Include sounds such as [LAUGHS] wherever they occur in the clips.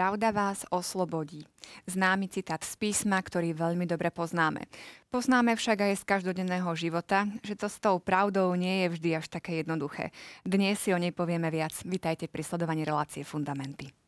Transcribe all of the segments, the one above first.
Pravda vás oslobodí. Známy citát z písma, ktorý veľmi dobre poznáme. Poznáme však aj z každodenného života, že to s tou pravdou nie je vždy až také jednoduché. Dnes si o nej povieme viac. Vítajte pri sledovaní relácie Fundamenty.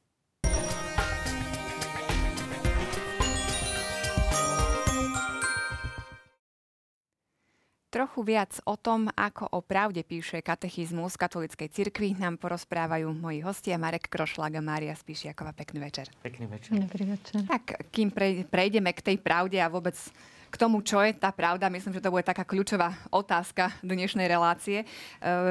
Trochu viac o tom, ako o pravde píše katechizmus katolíckej cirkvi, nám porozprávajú moji hostia Marek Krošlag a Mária Spíšiaková. Pekný večer. Pekný večer. Dobrý večer. Tak, kým prejdeme k tej pravde a vôbec k tomu, čo je tá pravda, myslím, že to bude taká kľúčová otázka dnešnej relácie. E,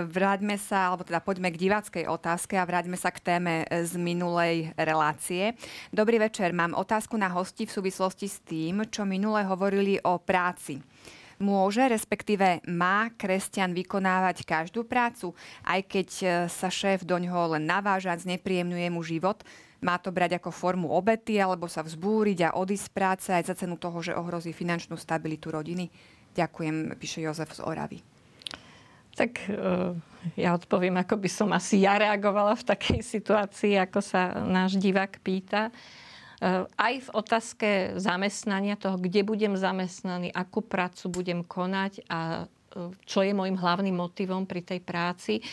vráťme sa, alebo teda poďme k diváckej otázke a vráťme sa k téme z minulej relácie. Dobrý večer, mám otázku na hosti v súvislosti s tým, čo minule hovorili o práci. Môže, respektíve má kresťan vykonávať každú prácu, aj keď e, sa šéf do ňoho len naváža, znepríjemňuje mu život? Má to brať ako formu obety, alebo sa vzbúriť a odísť z práce aj za cenu toho, že ohrozí finančnú stabilitu rodiny? Ďakujem, píše Jozef z Oravy. Tak e, ja odpoviem, ako by som asi ja reagovala v takej situácii, ako sa náš divák pýta. Eh, aj v otázke zamestnania, toho, kde budem zamestnaný, akú prácu budem konať a eh, čo je môjim hlavným motivom pri tej práci.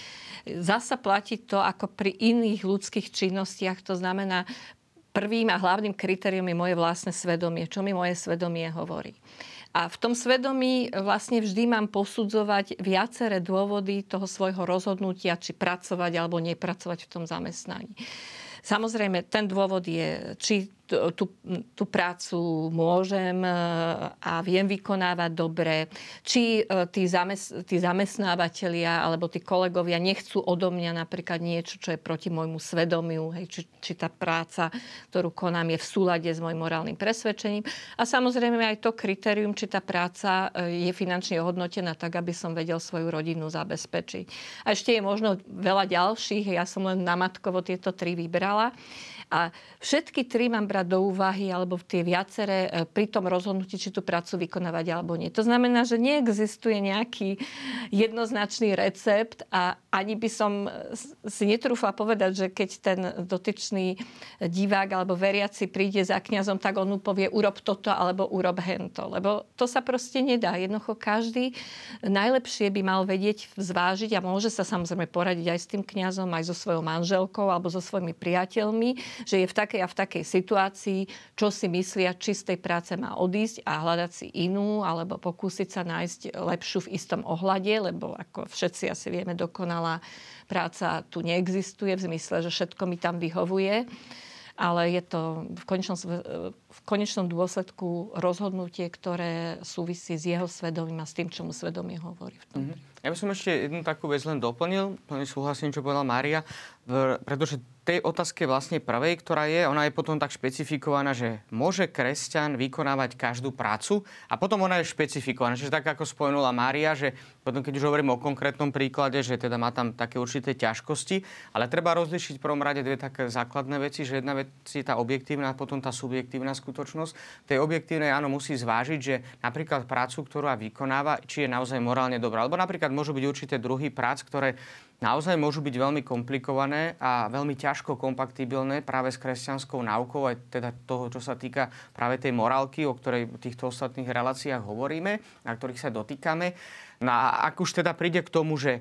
Zasa platí to ako pri iných ľudských činnostiach, to znamená, prvým a hlavným kritériom je moje vlastné svedomie, čo mi moje svedomie hovorí. A v tom svedomí vlastne vždy mám posudzovať viaceré dôvody toho svojho rozhodnutia, či pracovať alebo nepracovať v tom zamestnaní. Samozrejme, ten dôvod je, či tú, tú prácu môžem e, a viem vykonávať dobre, či e, tí, zamest, tí zamestnávateľia alebo tí kolegovia nechcú odo mňa napríklad niečo, čo je proti môjmu svedomiu, hej, či, či tá práca, ktorú konám, je v súlade s môjim morálnym presvedčením. A samozrejme aj to kritérium, či tá práca e, je finančne ohodnotená tak, aby som vedel svoju rodinu zabezpečiť. A ešte je možno veľa ďalších, ja som len namatkovo tieto tri vybrala. A všetky tri mám brať do úvahy, alebo tie viaceré e, pri tom rozhodnutí, či tú prácu vykonávať alebo nie. To znamená, že neexistuje nejaký jednoznačný recept a ani by som e, si netrúfala povedať, že keď ten dotyčný divák alebo veriaci príde za kňazom, tak on mu povie urob toto alebo urob hento. Lebo to sa proste nedá. Jednoducho každý najlepšie by mal vedieť zvážiť a môže sa samozrejme poradiť aj s tým kňazom, aj so svojou manželkou alebo so svojimi priateľmi, že je v takej a v takej situácii, čo si myslia, či z tej práce má odísť a hľadať si inú, alebo pokúsiť sa nájsť lepšiu v istom ohľade, lebo ako všetci asi vieme, dokonalá práca tu neexistuje v zmysle, že všetko mi tam vyhovuje. Ale je to v konečnom, v konečnom dôsledku rozhodnutie, ktoré súvisí s jeho svedomím a s tým, čo mu svedomie hovorí. V tom. Mm-hmm. Ja by som ešte jednu takú vec len doplnil, plne súhlasím, čo povedala Mária, pretože tej otázke vlastne prvej, ktorá je, ona je potom tak špecifikovaná, že môže kresťan vykonávať každú prácu a potom ona je špecifikovaná. Čiže tak ako spomenula Mária, že potom keď už hovorím o konkrétnom príklade, že teda má tam také určité ťažkosti, ale treba rozlišiť v prvom rade dve také základné veci, že jedna vec je tá objektívna a potom tá subjektívna skutočnosť. Tej objektívnej áno musí zvážiť, že napríklad prácu, ktorú vykonáva, či je naozaj morálne dobrá. Alebo napríklad môžu byť určité druhy prác, ktoré naozaj môžu byť veľmi komplikované a veľmi ťažko kompatibilné práve s kresťanskou náukou, aj teda toho, čo sa týka práve tej morálky, o ktorej v týchto ostatných reláciách hovoríme, na ktorých sa dotýkame. No a ak už teda príde k tomu, že e,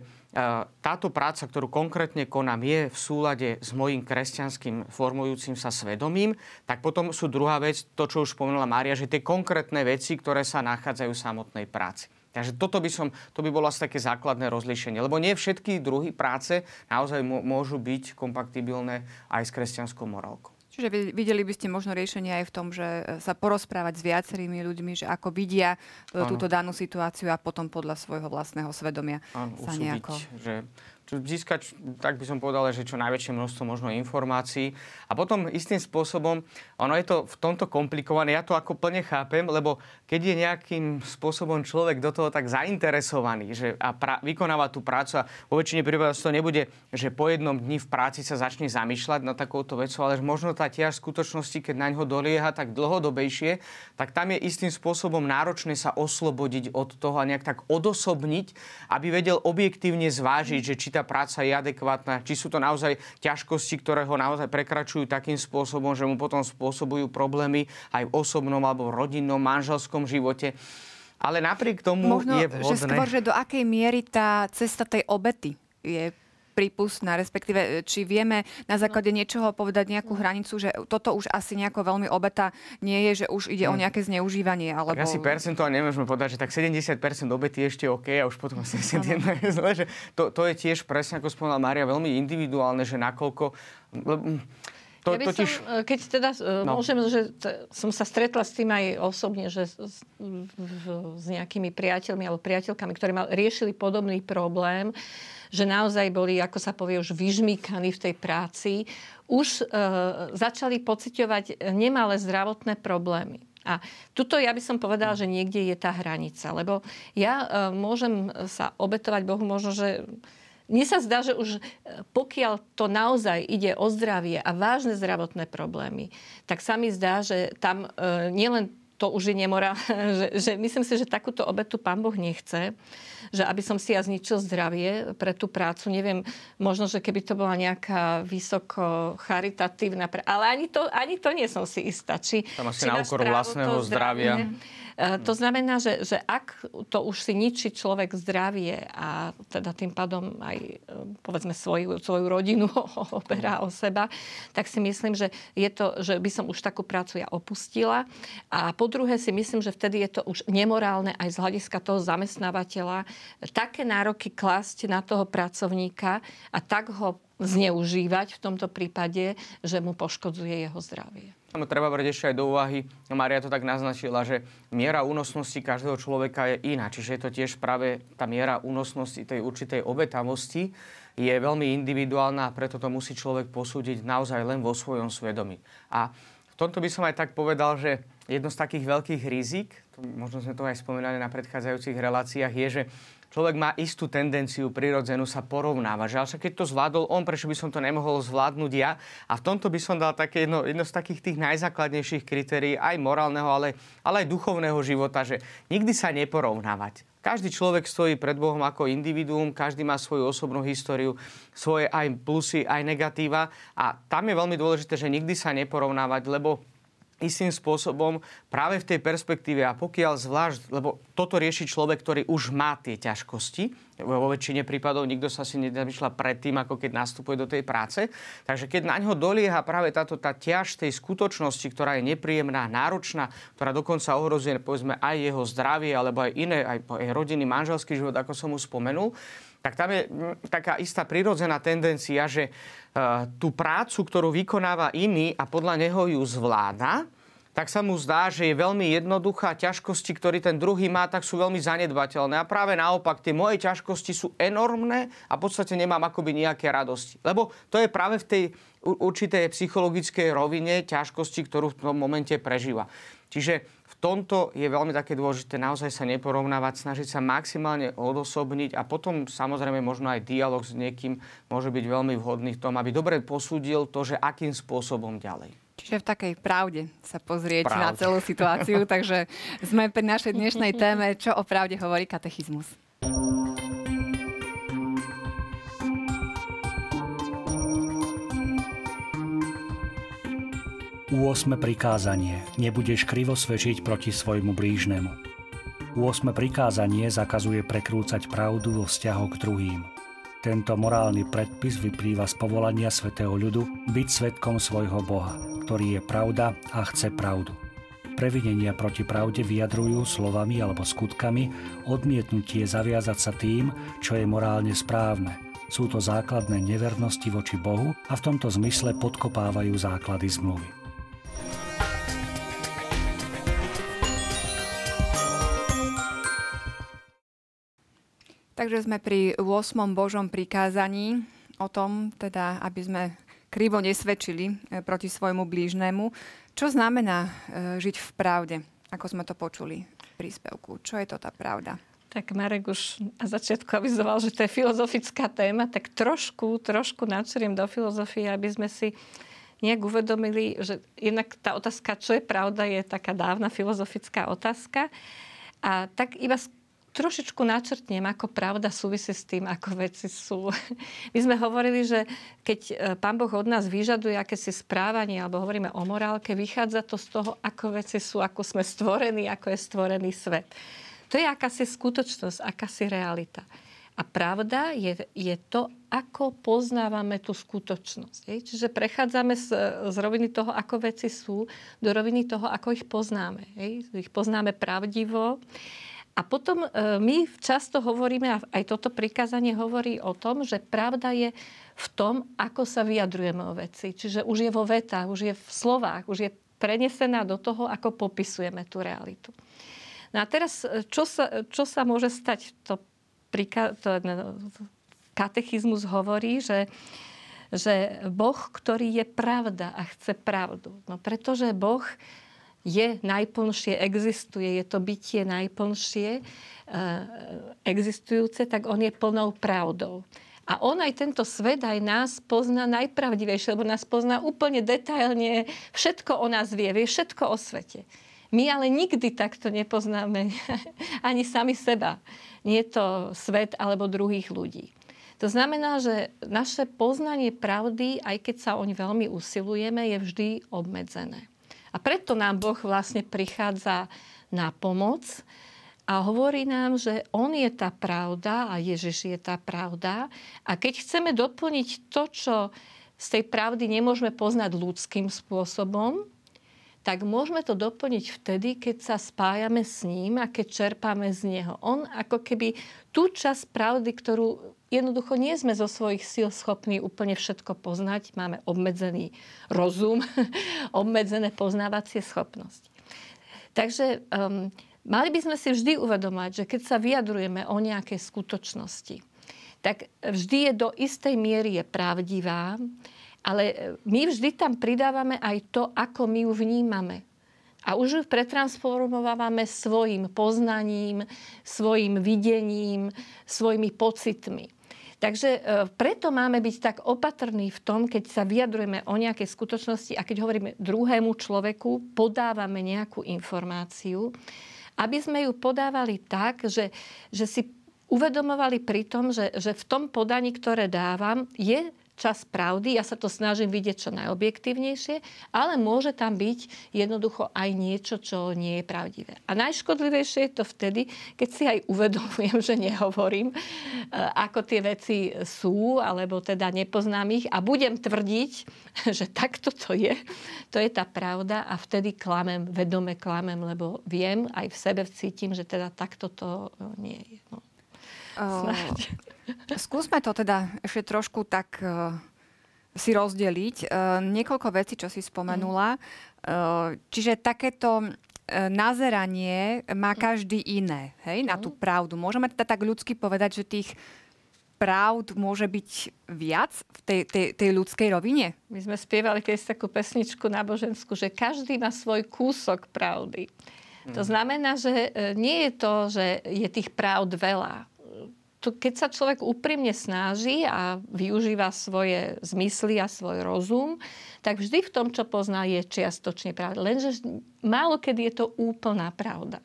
táto práca, ktorú konkrétne konám, je v súlade s mojim kresťanským formujúcim sa svedomím, tak potom sú druhá vec, to, čo už spomenula Mária, že tie konkrétne veci, ktoré sa nachádzajú v samotnej práci. Takže toto by som, to by bolo asi také základné rozlíšenie. Lebo nie všetky druhy práce naozaj môžu byť kompatibilné aj s kresťanskou morálkou. Čiže videli by ste možno riešenie aj v tom, že e, sa porozprávať s viacerými ľuďmi, že ako vidia ano. túto danú situáciu a potom podľa svojho vlastného svedomia ano, sa nejako... že získať, tak by som povedal, že čo najväčšie množstvo možno informácií. A potom istým spôsobom, ono je to v tomto komplikované, ja to ako plne chápem, lebo keď je nejakým spôsobom človek do toho tak zainteresovaný že a pra, vykonáva tú prácu a vo väčšine prípadov to nebude, že po jednom dni v práci sa začne zamýšľať na takouto vecou, ale možno tá tiež v skutočnosti, keď na ňo dolieha tak dlhodobejšie, tak tam je istým spôsobom náročné sa oslobodiť od toho a nejak tak odosobniť, aby vedel objektívne zvážiť, že či tá práca je adekvátna, či sú to naozaj ťažkosti, ktoré ho naozaj prekračujú takým spôsobom, že mu potom spôsobujú problémy aj v osobnom alebo v rodinnom, manželskom živote. Ale napriek tomu Možno, je vhodné... že skôr, že do akej miery tá cesta tej obety je prípustná, respektíve či vieme na základe niečoho povedať nejakú hranicu, že toto už asi nejako veľmi obeta nie je, že už ide o hm. nejaké zneužívanie. Alebo... Tak asi percentuálne nemôžeme povedať, že tak 70% obety je ešte OK a už potom 71 je zle. Že to, to je tiež presne, ako spomínala Mária, veľmi individuálne, že nakoľko... To, ja by totiž... som, e, keď teda e, no. môžem, že t- som sa stretla s tým aj osobne, že s, v, s nejakými priateľmi alebo priateľkami, ktorí mal, riešili podobný problém, že naozaj boli, ako sa povie, už vyžmýkaní v tej práci, už e, začali pociťovať nemalé zdravotné problémy. A tuto ja by som povedala, že niekde je tá hranica, lebo ja e, môžem sa obetovať Bohu možno, že mne sa zdá, že už e, pokiaľ to naozaj ide o zdravie a vážne zdravotné problémy, tak sa mi zdá, že tam e, nielen to už je nemorálne, [LAUGHS] že, že myslím si, že takúto obetu pán Boh nechce že aby som si ja zničil zdravie pre tú prácu. Neviem, možno, že keby to bola nejaká vysoko charitatívna... Ale ani to, ani to nie som si istá. Či, Tam asi na úkor vlastného zdravia. zdravia Eh, to znamená, že, že ak to už si ničí človek zdravie a teda tým pádom aj eh, povedzme svoju, svoju rodinu [LAUGHS] operá o seba, tak si myslím, že, je to, že by som už takú prácu ja opustila. A po druhé si myslím, že vtedy je to už nemorálne aj z hľadiska toho zamestnávateľa také nároky klasť na toho pracovníka a tak ho zneužívať v tomto prípade, že mu poškodzuje jeho zdravie. No, treba brať ešte aj do úvahy, Maria to tak naznačila, že miera únosnosti každého človeka je iná. Čiže je to tiež práve tá miera únosnosti tej určitej obetavosti je veľmi individuálna a preto to musí človek posúdiť naozaj len vo svojom svedomí. A v tomto by som aj tak povedal, že jedno z takých veľkých rizik, možno sme to aj spomínali na predchádzajúcich reláciách, je, že človek má istú tendenciu prirodzenú sa porovnávať. Že ale keď to zvládol on, prečo by som to nemohol zvládnuť ja? A v tomto by som dal také jedno, jedno z takých tých najzákladnejších kritérií aj morálneho, ale, ale aj duchovného života, že nikdy sa neporovnávať. Každý človek stojí pred Bohom ako individuum, každý má svoju osobnú históriu, svoje aj plusy, aj negatíva a tam je veľmi dôležité, že nikdy sa neporovnávať, lebo istým spôsobom práve v tej perspektíve a pokiaľ zvlášť, lebo toto rieši človek, ktorý už má tie ťažkosti, vo väčšine prípadov nikto sa si nezamýšľa predtým, ako keď nastupuje do tej práce. Takže keď na ňo dolieha práve táto tá ťaž tej skutočnosti, ktorá je nepríjemná, náročná, ktorá dokonca ohrozuje povedzme aj jeho zdravie, alebo aj iné, aj, aj rodiny, manželský život, ako som mu spomenul, tak tam je taká istá prirodzená tendencia, že tú prácu, ktorú vykonáva iný a podľa neho ju zvláda, tak sa mu zdá, že je veľmi jednoduchá. Ťažkosti, ktorý ten druhý má, tak sú veľmi zanedbateľné. A práve naopak, tie moje ťažkosti sú enormné a v podstate nemám akoby nejaké radosti. Lebo to je práve v tej určitej psychologickej rovine ťažkosti, ktorú v tom momente prežíva. Čiže tomto je veľmi také dôležité naozaj sa neporovnávať, snažiť sa maximálne odosobniť a potom samozrejme možno aj dialog s niekým môže byť veľmi vhodný v tom, aby dobre posúdil to, že akým spôsobom ďalej. Čiže v takej pravde sa pozrieť pravde. na celú situáciu. [LAUGHS] takže sme pri našej dnešnej téme, čo o pravde hovorí katechizmus. 8. prikázanie. Nebudeš krivo svedčiť proti svojmu blížnemu. 8. prikázanie zakazuje prekrúcať pravdu vo vzťahu k druhým. Tento morálny predpis vyplýva z povolania svätého ľudu byť svetkom svojho Boha, ktorý je pravda a chce pravdu. Previnenia proti pravde vyjadrujú slovami alebo skutkami odmietnutie zaviazať sa tým, čo je morálne správne. Sú to základné nevernosti voči Bohu a v tomto zmysle podkopávajú základy zmluvy. Takže sme pri 8. Božom prikázaní o tom, teda, aby sme krivo nesvedčili e, proti svojmu blížnemu. Čo znamená e, žiť v pravde, ako sme to počuli v príspevku? Čo je to tá pravda? Tak Marek už na začiatku avizoval, že to je filozofická téma, tak trošku, trošku načriem do filozofie, aby sme si nejak uvedomili, že jednak tá otázka, čo je pravda, je taká dávna filozofická otázka. A tak iba trošičku načrtnem, ako pravda súvisí s tým, ako veci sú. [LAUGHS] My sme hovorili, že keď e, Pán Boh od nás vyžaduje akési správanie, alebo hovoríme o morálke, vychádza to z toho, ako veci sú, ako sme stvorení, ako je stvorený svet. To je akási skutočnosť, akási realita. A pravda je, je to, ako poznávame tú skutočnosť. Je? Čiže prechádzame z, z roviny toho, ako veci sú, do roviny toho, ako ich poznáme. Je? Ich poznáme pravdivo. A potom e, my často hovoríme, a aj toto prikázanie hovorí o tom, že pravda je v tom, ako sa vyjadrujeme o veci. Čiže už je vo vetách, už je v slovách, už je prenesená do toho, ako popisujeme tú realitu. No a teraz, e, čo sa, čo sa môže stať? To to, katechizmus hovorí, že, že Boh, ktorý je pravda a chce pravdu. No pretože Boh je najplnšie, existuje, je to bytie najplnšie, e, existujúce, tak on je plnou pravdou. A on aj tento svet, aj nás pozná najpravdivejšie, lebo nás pozná úplne detailne, všetko o nás vie, vie všetko o svete. My ale nikdy takto nepoznáme [LAUGHS] ani sami seba. Nie to svet alebo druhých ľudí. To znamená, že naše poznanie pravdy, aj keď sa oň veľmi usilujeme, je vždy obmedzené. A preto nám Boh vlastne prichádza na pomoc a hovorí nám, že On je tá pravda a Ježiš je tá pravda. A keď chceme doplniť to, čo z tej pravdy nemôžeme poznať ľudským spôsobom, tak môžeme to doplniť vtedy, keď sa spájame s ním a keď čerpáme z neho. On ako keby tú časť pravdy, ktorú jednoducho nie sme zo svojich síl schopní úplne všetko poznať, máme obmedzený rozum, [LAUGHS] obmedzené poznávacie schopnosti. Takže um, mali by sme si vždy uvedomať, že keď sa vyjadrujeme o nejakej skutočnosti, tak vždy je do istej miery je pravdivá, ale e, my vždy tam pridávame aj to, ako my ju vnímame. A už ju pretransformovávame svojim poznaním, svojim videním, svojimi pocitmi. Takže e, preto máme byť tak opatrní v tom, keď sa vyjadrujeme o nejakej skutočnosti a keď hovoríme druhému človeku, podávame nejakú informáciu, aby sme ju podávali tak, že, že si uvedomovali pri tom, že, že v tom podaní, ktoré dávam, je čas pravdy. Ja sa to snažím vidieť čo najobjektívnejšie, ale môže tam byť jednoducho aj niečo, čo nie je pravdivé. A najškodlivejšie je to vtedy, keď si aj uvedomujem, že nehovorím, e, ako tie veci sú, alebo teda nepoznám ich a budem tvrdiť, [LAUGHS] že takto to je. To je tá pravda a vtedy klamem, vedome klamem, lebo viem, aj v sebe cítim, že teda takto to nie je. No. Snáď. Skúsme to teda ešte trošku tak uh, si rozdeliť. Uh, niekoľko vecí, čo si spomenula. Uh, čiže takéto nazeranie má každý iné, hej, na tú pravdu. Môžeme teda tak ľudsky povedať, že tých pravd môže byť viac v tej, tej, tej ľudskej rovine? My sme spievali keď takú pesničku náboženskú, že každý má svoj kúsok pravdy. Mm. To znamená, že nie je to, že je tých pravd veľa to, keď sa človek úprimne snaží a využíva svoje zmysly a svoj rozum, tak vždy v tom, čo pozná, je čiastočne pravda. Lenže málo kedy je to úplná pravda.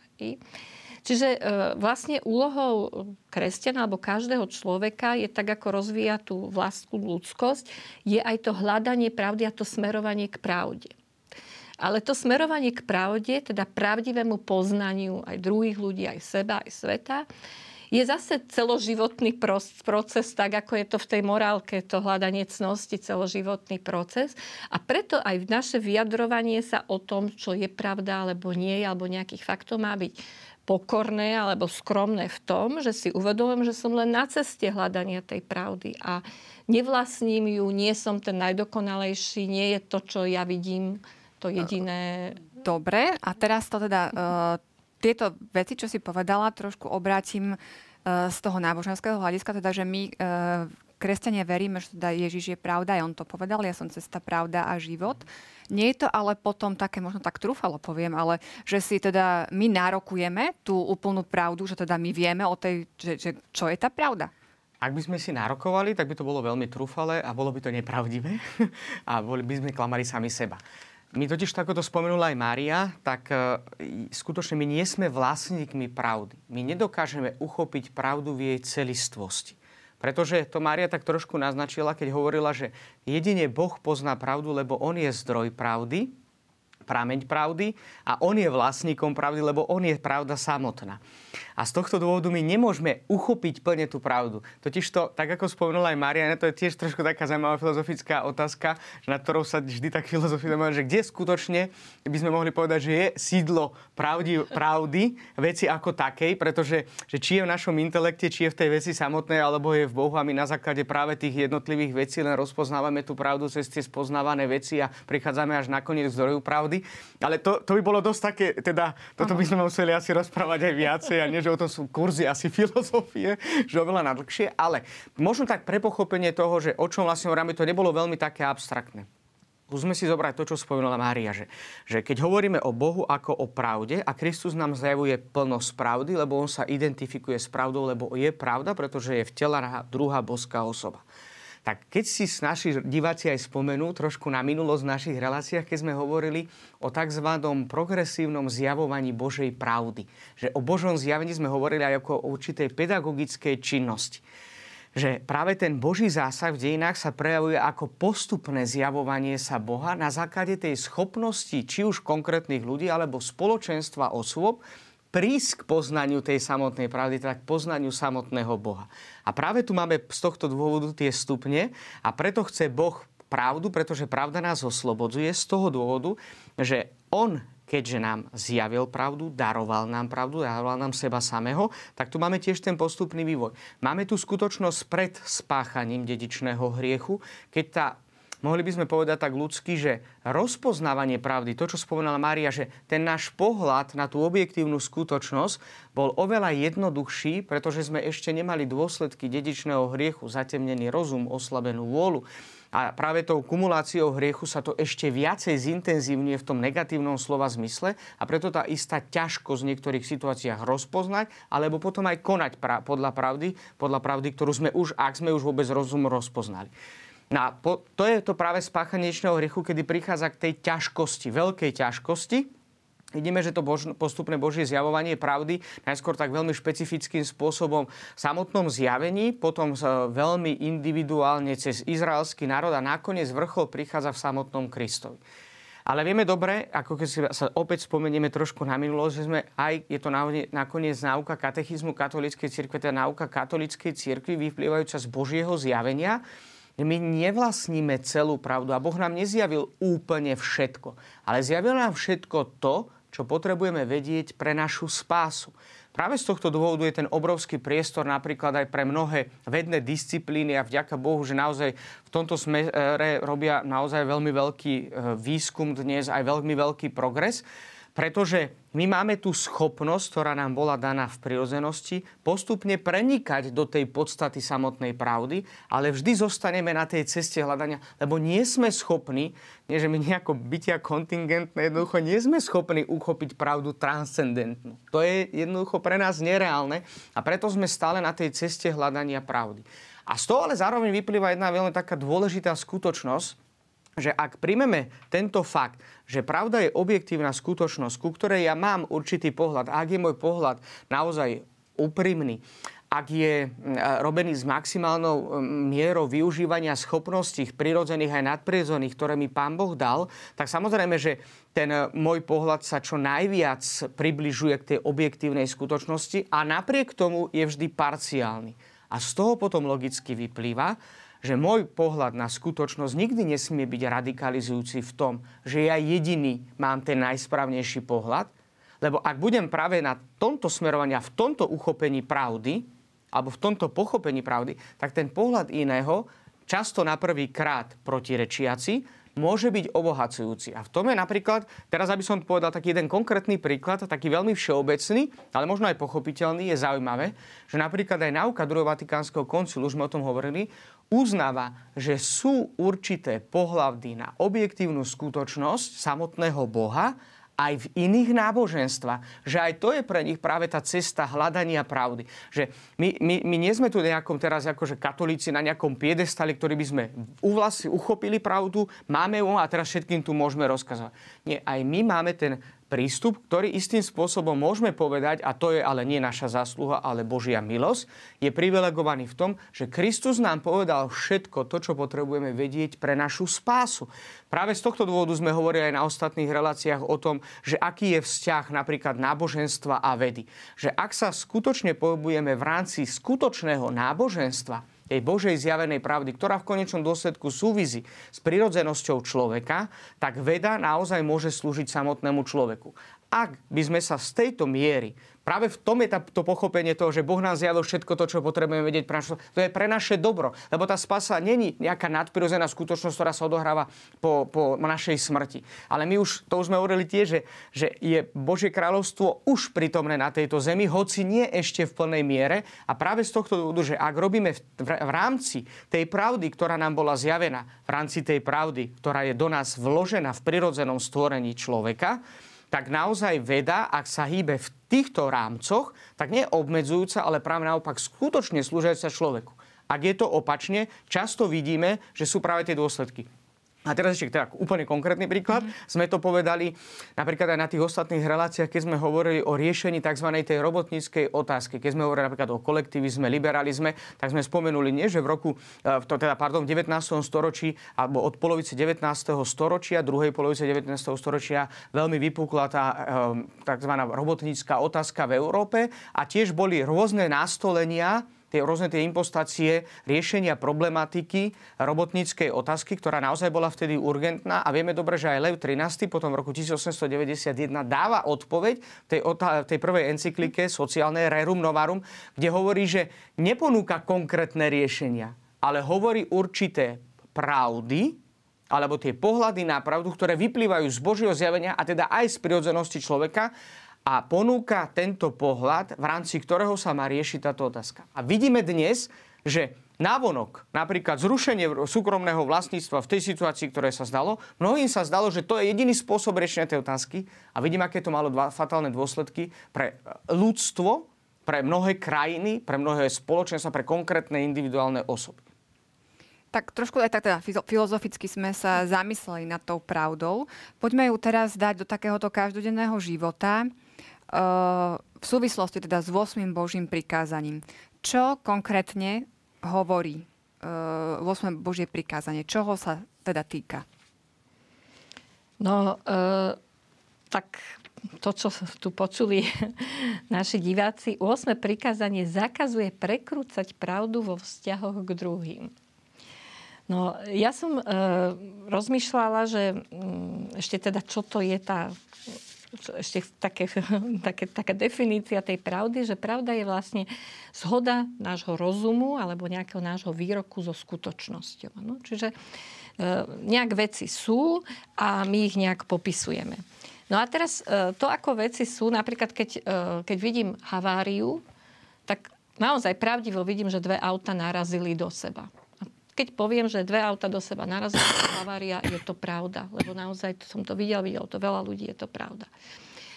Čiže e, vlastne úlohou kresťana alebo každého človeka je tak, ako rozvíja tú vlastnú ľudskosť, je aj to hľadanie pravdy a to smerovanie k pravde. Ale to smerovanie k pravde, teda pravdivému poznaniu aj druhých ľudí, aj seba, aj sveta, je zase celoživotný proces, tak ako je to v tej morálke, to hľadanie cnosti, celoživotný proces. A preto aj v naše vyjadrovanie sa o tom, čo je pravda alebo nie, alebo nejakých faktov má byť pokorné alebo skromné v tom, že si uvedomujem, že som len na ceste hľadania tej pravdy a nevlastním ju, nie som ten najdokonalejší, nie je to, čo ja vidím, to jediné. Dobre, a teraz to teda uh, tieto veci, čo si povedala, trošku obrátim e, z toho náboženského hľadiska, teda, že my e, kresťania veríme, že teda Ježiš je pravda, aj on to povedal, ja som cesta, pravda a život. Nie je to ale potom také, možno tak trúfalo poviem, ale že si teda my nárokujeme tú úplnú pravdu, že teda my vieme o tej, že, že čo je tá pravda. Ak by sme si nárokovali, tak by to bolo veľmi trúfale a bolo by to nepravdivé [LAUGHS] a boli by sme klamali sami seba. My totiž, ako to spomenula aj Mária, tak uh, skutočne my nie sme vlastníkmi pravdy. My nedokážeme uchopiť pravdu v jej celistvosti. Pretože to Mária tak trošku naznačila, keď hovorila, že jedine Boh pozná pravdu, lebo On je zdroj pravdy, prameň pravdy a On je vlastníkom pravdy, lebo On je pravda samotná. A z tohto dôvodu my nemôžeme uchopiť plne tú pravdu. Totiž to, tak ako spomenula aj Mariana, to je tiež trošku taká zaujímavá filozofická otázka, na ktorou sa vždy tak filozofujeme, že kde skutočne by sme mohli povedať, že je sídlo pravdy, pravdy veci ako takej, pretože že či je v našom intelekte, či je v tej veci samotnej, alebo je v Bohu a my na základe práve tých jednotlivých vecí len rozpoznávame tú pravdu cez tie spoznávané veci a prichádzame až nakoniec k zdroju pravdy. Ale to, to by bolo dosť také, teda toto by sme museli asi rozprávať aj viacej a nie, že o tom sú kurzy asi filozofie, že oveľa nadlhšie, ale možno tak pre pochopenie toho, že o čom vlastne hovoríme, to nebolo veľmi také abstraktné. Skúsme si zobrať to, čo spomenula Mária, že, že keď hovoríme o Bohu ako o pravde a Kristus nám zjavuje plnosť pravdy, lebo on sa identifikuje s pravdou, lebo je pravda, pretože je vtelaná druhá boská osoba. Tak keď si naši diváci aj spomenú trošku na minulosť v našich reláciách, keď sme hovorili o tzv. progresívnom zjavovaní Božej pravdy. Že o Božom zjavení sme hovorili aj ako o určitej pedagogickej činnosti že práve ten Boží zásah v dejinách sa prejavuje ako postupné zjavovanie sa Boha na základe tej schopnosti či už konkrétnych ľudí alebo spoločenstva osôb prísť k poznaniu tej samotnej pravdy, teda k poznaniu samotného Boha. A práve tu máme z tohto dôvodu tie stupne a preto chce Boh pravdu, pretože pravda nás oslobodzuje z toho dôvodu, že On keďže nám zjavil pravdu, daroval nám pravdu, daroval nám seba samého, tak tu máme tiež ten postupný vývoj. Máme tu skutočnosť pred spáchaním dedičného hriechu, keď tá mohli by sme povedať tak ľudsky, že rozpoznávanie pravdy, to, čo spomenala Mária, že ten náš pohľad na tú objektívnu skutočnosť bol oveľa jednoduchší, pretože sme ešte nemali dôsledky dedičného hriechu, zatemnený rozum, oslabenú vôľu. A práve tou kumuláciou hriechu sa to ešte viacej zintenzívňuje v tom negatívnom slova zmysle a preto tá istá ťažkosť v niektorých situáciách rozpoznať, alebo potom aj konať pra- podľa pravdy, podľa pravdy, ktorú sme už, ak sme už vôbec rozum rozpoznali. No po, to je to práve spáchanie hriechu, kedy prichádza k tej ťažkosti, veľkej ťažkosti, Vidíme, že to bož, postupné Božie zjavovanie pravdy najskôr tak veľmi špecifickým spôsobom v samotnom zjavení, potom veľmi individuálne cez izraelský národ a nakoniec vrchol prichádza v samotnom Kristovi. Ale vieme dobre, ako keď si sa opäť spomenieme trošku na minulosť, že sme aj, je to nakoniec náuka katechizmu katolíckej cirkve, teda náuka katolíckej cirkvi vyplývajúca z Božieho zjavenia, my nevlastníme celú pravdu a Boh nám nezjavil úplne všetko. Ale zjavil nám všetko to, čo potrebujeme vedieť pre našu spásu. Práve z tohto dôvodu je ten obrovský priestor napríklad aj pre mnohé vedné disciplíny a vďaka Bohu, že naozaj v tomto smere robia naozaj veľmi veľký e, výskum dnes, aj veľmi veľký progres. Pretože my máme tú schopnosť, ktorá nám bola daná v prirozenosti, postupne prenikať do tej podstaty samotnej pravdy, ale vždy zostaneme na tej ceste hľadania, lebo nie sme schopní, nie že my nejako bytia kontingentné, jednoducho nie sme schopní uchopiť pravdu transcendentnú. To je jednoducho pre nás nereálne a preto sme stále na tej ceste hľadania pravdy. A z toho ale zároveň vyplýva jedna veľmi taká dôležitá skutočnosť, že ak príjmeme tento fakt, že pravda je objektívna skutočnosť, ku ktorej ja mám určitý pohľad, ak je môj pohľad naozaj úprimný, ak je robený s maximálnou mierou využívania schopností prirodzených aj nadprirodzených, ktoré mi pán Boh dal, tak samozrejme, že ten môj pohľad sa čo najviac približuje k tej objektívnej skutočnosti a napriek tomu je vždy parciálny. A z toho potom logicky vyplýva, že môj pohľad na skutočnosť nikdy nesmie byť radikalizujúci v tom, že ja jediný mám ten najsprávnejší pohľad, lebo ak budem práve na tomto smerovaní v tomto uchopení pravdy, alebo v tomto pochopení pravdy, tak ten pohľad iného, často na prvý krát protirečiaci, môže byť obohacujúci. A v tom je napríklad, teraz aby som povedal taký jeden konkrétny príklad, taký veľmi všeobecný, ale možno aj pochopiteľný, je zaujímavé, že napríklad aj náuka druhého Vatikánskeho koncilu, už sme o tom hovorili, uznáva, že sú určité pohľavdy na objektívnu skutočnosť samotného Boha aj v iných náboženstvách. Že aj to je pre nich práve tá cesta hľadania pravdy. Že my, my, my nie sme tu nejakom teraz akože katolíci na nejakom piedestali, ktorí by sme u vlasti uchopili pravdu, máme ju a teraz všetkým tu môžeme rozkazovať. Nie, aj my máme ten prístup, ktorý istým spôsobom môžeme povedať, a to je ale nie naša zásluha, ale Božia milosť, je privilegovaný v tom, že Kristus nám povedal všetko to, čo potrebujeme vedieť pre našu spásu. Práve z tohto dôvodu sme hovorili aj na ostatných reláciách o tom, že aký je vzťah napríklad náboženstva a vedy. Že ak sa skutočne pohybujeme v rámci skutočného náboženstva, tej Božej zjavenej pravdy, ktorá v konečnom dôsledku súvisí s prirodzenosťou človeka, tak veda naozaj môže slúžiť samotnému človeku. Ak by sme sa z tejto miery Práve v tom je to pochopenie toho, že Boh nám zjavil všetko to, čo potrebujeme vedieť. Pre naše, to je pre naše dobro. Lebo tá spasa není nejaká nadprirodzená skutočnosť, ktorá sa odohráva po, po našej smrti. Ale my už, to už sme hovorili tiež, že, že je Božie kráľovstvo už prítomné na tejto zemi, hoci nie ešte v plnej miere. A práve z tohto dôvodu, že ak robíme v, v rámci tej pravdy, ktorá nám bola zjavená, v rámci tej pravdy, ktorá je do nás vložená v prirodzenom stvorení človeka, tak naozaj veda, ak sa hýbe v týchto rámcoch, tak nie obmedzujúca, ale práve naopak skutočne slúžiaca človeku. Ak je to opačne, často vidíme, že sú práve tie dôsledky. A teraz ešte teda úplne konkrétny príklad. Mm. Sme to povedali napríklad aj na tých ostatných reláciách, keď sme hovorili o riešení tzv. tej robotníckej otázky. Keď sme hovorili napríklad o kolektivizme, liberalizme, tak sme spomenuli nie, že v roku, e, to teda, pardon, v 19. storočí alebo od polovice 19. storočia, druhej polovice 19. storočia veľmi vypukla tá e, tzv. robotnícka otázka v Európe a tiež boli rôzne nastolenia tie rôzne tie impostácie riešenia problematiky robotníckej otázky, ktorá naozaj bola vtedy urgentná a vieme dobre, že aj Lev 13. potom v roku 1891 dáva odpoveď tej, tej prvej encyklike Sociálne Rerum Novarum, kde hovorí, že neponúka konkrétne riešenia, ale hovorí určité pravdy, alebo tie pohľady na pravdu, ktoré vyplývajú z Božieho zjavenia a teda aj z prirodzenosti človeka a ponúka tento pohľad, v rámci ktorého sa má riešiť táto otázka. A vidíme dnes, že návonok, napríklad zrušenie súkromného vlastníctva v tej situácii, ktoré sa zdalo, mnohým sa zdalo, že to je jediný spôsob riešenia tej otázky a vidím, aké to malo dva fatálne dôsledky pre e, ľudstvo, pre mnohé krajiny, pre mnohé spoločenstva, pre konkrétne individuálne osoby. Tak trošku aj tak teda filozoficky sme sa zamysleli nad tou pravdou. Poďme ju teraz dať do takéhoto každodenného života v súvislosti teda s 8. Božím prikázaním. Čo konkrétne hovorí 8. Božie prikázanie? Čoho sa teda týka? No, e, tak to, čo tu počuli [LAUGHS] naši diváci, 8. prikázanie zakazuje prekrúcať pravdu vo vzťahoch k druhým. No, ja som e, rozmýšľala, že m, mm, ešte teda, čo to je tá ešte také, [LAUGHS] také, taká definícia tej pravdy, že pravda je vlastne zhoda nášho rozumu alebo nejakého nášho výroku so skutočnosťou. No? Čiže e, nejak veci sú a my ich nejak popisujeme. No a teraz e, to, ako veci sú, napríklad keď, e, keď vidím haváriu, tak naozaj pravdivo vidím, že dve auta narazili do seba keď poviem, že dve auta do seba narazili, havária, je to pravda. Lebo naozaj to som to videl, videl to veľa ľudí, je to pravda.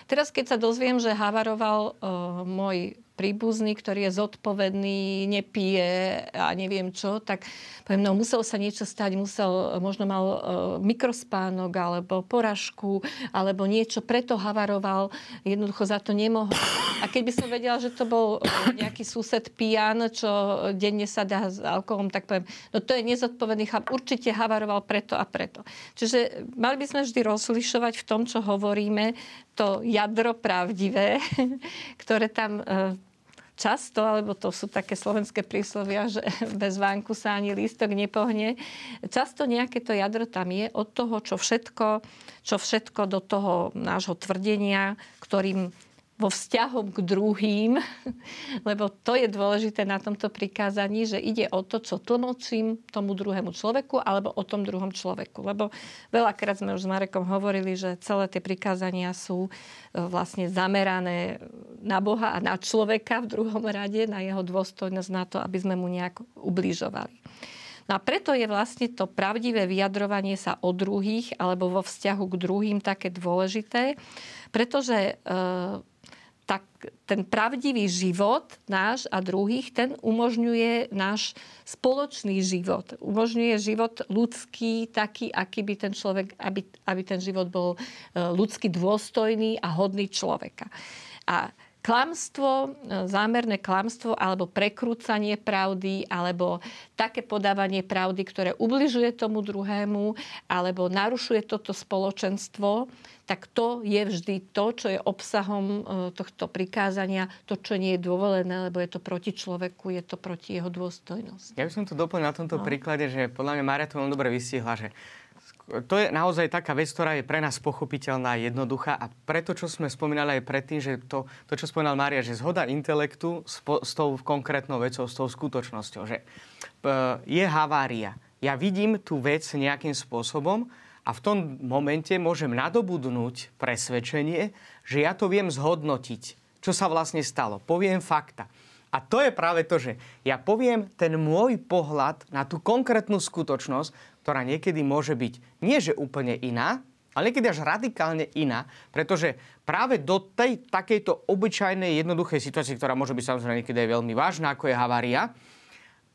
Teraz, keď sa dozviem, že havaroval uh, môj príbuzný, ktorý je zodpovedný, nepije a neviem čo, tak poviem, no musel sa niečo stať, musel, možno mal uh, mikrospánok alebo poražku, alebo niečo, preto havaroval, jednoducho za to nemohol. A keď by som vedela, že to bol uh, nejaký sused pijan, čo denne sa dá s alkoholom, tak poviem, no to je nezodpovedný chlap, určite havaroval preto a preto. Čiže mali by sme vždy rozlišovať v tom, čo hovoríme, to jadro pravdivé, [LAUGHS] ktoré tam uh, často, alebo to sú také slovenské príslovia, že [LAUGHS] bez vánku sa ani lístok nepohne. Často nejaké to jadro tam je od toho, čo všetko, čo všetko do toho nášho tvrdenia, ktorým vo vzťahom k druhým, [LAUGHS] lebo to je dôležité na tomto prikázaní, že ide o to, čo tlmočím tomu druhému človeku alebo o tom druhom človeku. Lebo veľakrát sme už s Marekom hovorili, že celé tie prikázania sú e, vlastne zamerané na Boha a na človeka v druhom rade, na jeho dôstojnosť, na to, aby sme mu nejak ubližovali. No a preto je vlastne to pravdivé vyjadrovanie sa o druhých alebo vo vzťahu k druhým také dôležité, pretože e, tak ten pravdivý život náš a druhých, ten umožňuje náš spoločný život. Umožňuje život ľudský, taký, aký by ten človek, aby, aby ten život bol e, ľudsky dôstojný a hodný človeka. A klamstvo, e, zámerné klamstvo alebo prekrúcanie pravdy alebo také podávanie pravdy, ktoré ubližuje tomu druhému alebo narušuje toto spoločenstvo, tak to je vždy to, čo je obsahom e, tohto prikázania, to, čo nie je dovolené, lebo je to proti človeku, je to proti jeho dôstojnosti. Ja by som to doplnil na tomto no. príklade, že podľa mňa Mária to veľmi dobre vystihla, že to je naozaj taká vec, ktorá je pre nás pochopiteľná, jednoduchá a preto, čo sme spomínali aj predtým, že to, to čo spomínal Mária, že zhoda intelektu s, po, s tou konkrétnou vecou, s tou skutočnosťou, že je havária. Ja vidím tú vec nejakým spôsobom a v tom momente môžem nadobudnúť presvedčenie, že ja to viem zhodnotiť, čo sa vlastne stalo. Poviem fakta. A to je práve to, že ja poviem ten môj pohľad na tú konkrétnu skutočnosť, ktorá niekedy môže byť nie že úplne iná, ale niekedy až radikálne iná, pretože práve do tej takejto obyčajnej, jednoduchej situácie, ktorá môže byť samozrejme niekedy aj veľmi vážna, ako je havária,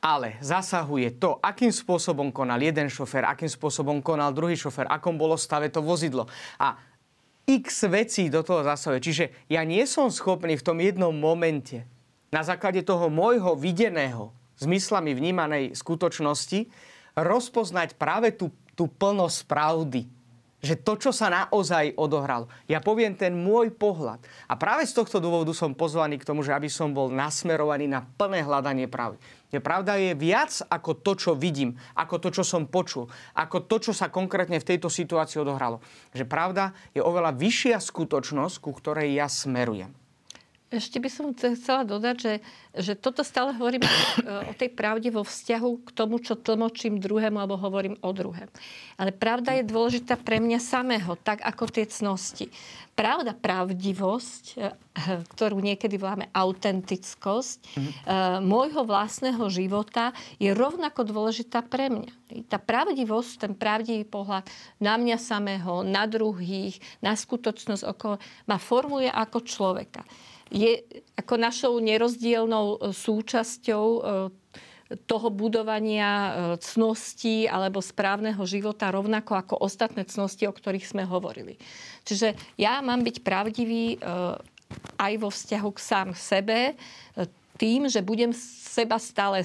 ale zasahuje to, akým spôsobom konal jeden šofer, akým spôsobom konal druhý šofer, akom bolo stave to vozidlo. A x vecí do toho zasahuje. Čiže ja nie som schopný v tom jednom momente na základe toho môjho videného, zmyslami vnímanej skutočnosti rozpoznať práve tú, tú plnosť pravdy. Že to, čo sa naozaj odohralo. Ja poviem ten môj pohľad. A práve z tohto dôvodu som pozvaný k tomu, že aby som bol nasmerovaný na plné hľadanie pravdy. Je pravda je viac ako to, čo vidím, ako to, čo som počul, ako to, čo sa konkrétne v tejto situácii odohralo. Že pravda je oveľa vyššia skutočnosť, ku ktorej ja smerujem. Ešte by som chcela dodať, že, že toto stále hovorím [COUGHS] e, o tej pravde vo vzťahu k tomu, čo tlmočím druhému alebo hovorím o druhé. Ale pravda je dôležitá pre mňa samého, tak ako tie cnosti. Pravda, pravdivosť, e, ktorú niekedy voláme autentickosť, mm-hmm. môjho vlastného života je rovnako dôležitá pre mňa. Tá pravdivosť, ten pravdivý pohľad na mňa samého, na druhých, na skutočnosť okolo, ma formuje ako človeka je ako našou nerozdielnou e, súčasťou e, toho budovania e, cností alebo správneho života rovnako ako ostatné cnosti, o ktorých sme hovorili. Čiže ja mám byť pravdivý aj vo vzťahu k sám sebe, tým, že budem seba stále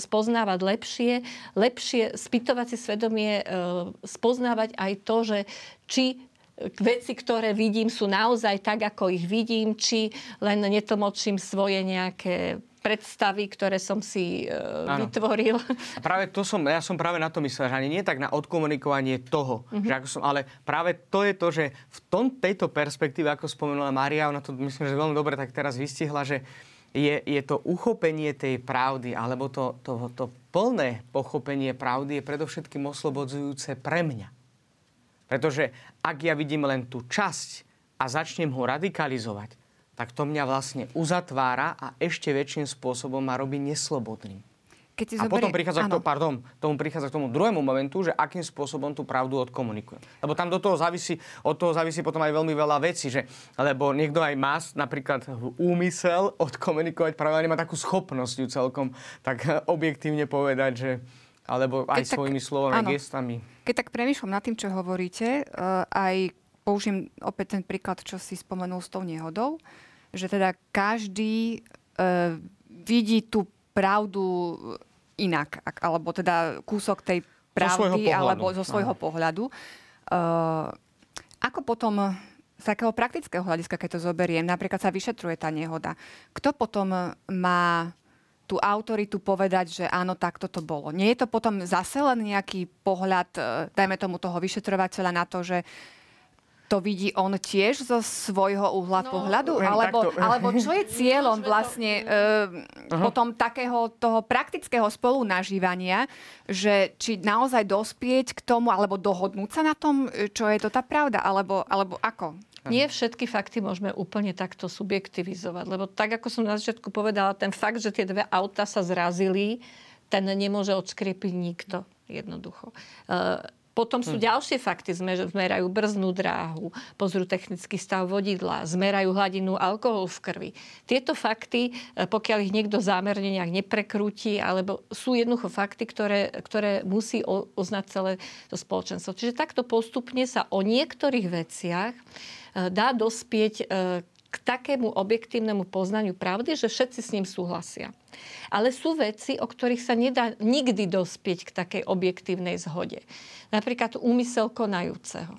spoznávať lepšie, lepšie spýtovať si svedomie, spoznávať aj to, že či veci, ktoré vidím, sú naozaj tak, ako ich vidím, či len netlmočím svoje nejaké predstavy, ktoré som si uh, vytvoril. A práve to som, ja som práve na to myslel, že ani nie tak na odkomunikovanie toho, mm-hmm. že ako som, ale práve to je to, že v tom, tejto perspektíve, ako spomenula Mária, ona to myslím, že veľmi dobre tak teraz vystihla, že je, je to uchopenie tej pravdy, alebo to, to, to plné pochopenie pravdy je predovšetkým oslobodzujúce pre mňa. Pretože ak ja vidím len tú časť a začnem ho radikalizovať, tak to mňa vlastne uzatvára a ešte väčším spôsobom ma robí neslobodným. Keď si a zoberie... potom prichádza, k to, pardon, tomu prichádza k tomu druhému momentu, že akým spôsobom tú pravdu odkomunikujem. Lebo tam do toho závisí, od toho závisí potom aj veľmi veľa vecí, že, lebo niekto aj má napríklad úmysel [LAUGHS] odkomunikovať práve, nemá takú schopnosť ju celkom tak [LAUGHS] objektívne povedať, že alebo aj Keď svojimi tak, slovami, áno. gestami. Keď tak premýšľam nad tým, čo hovoríte, uh, aj použijem opäť ten príklad, čo si spomenul s tou nehodou, že teda každý uh, vidí tú pravdu inak, alebo teda kúsok tej pravdy, zo alebo zo svojho Aha. pohľadu. Uh, ako potom z takého praktického hľadiska, keď to zoberiem, napríklad sa vyšetruje tá nehoda, kto potom má tú autoritu povedať, že áno, takto to bolo. Nie je to potom zase len nejaký pohľad, e, dajme tomu toho vyšetrovateľa na to, že to vidí on tiež zo svojho uhla no, pohľadu? Alebo, alebo čo je [LAUGHS] cieľom vlastne uh, potom takého toho praktického spolunažívania, že či naozaj dospieť k tomu, alebo dohodnúť sa na tom, čo je to tá pravda, alebo, alebo ako? Nie všetky fakty môžeme úplne takto subjektivizovať, lebo tak, ako som na začiatku povedala, ten fakt, že tie dve auta sa zrazili, ten nemôže odškriepiť nikto jednoducho. Potom sú hm. ďalšie fakty, zmerajú brznú dráhu, pozrú technický stav vodidla, zmerajú hladinu alkoholu v krvi. Tieto fakty, e, pokiaľ ich niekto zámerne nejak neprekrúti, alebo sú jednoducho fakty, ktoré, ktoré musí uznať celé to spoločenstvo. Čiže takto postupne sa o niektorých veciach e, dá dospieť e, k takému objektívnemu poznaniu pravdy, že všetci s ním súhlasia. Ale sú veci, o ktorých sa nedá nikdy dospieť k takej objektívnej zhode. Napríklad úmysel konajúceho.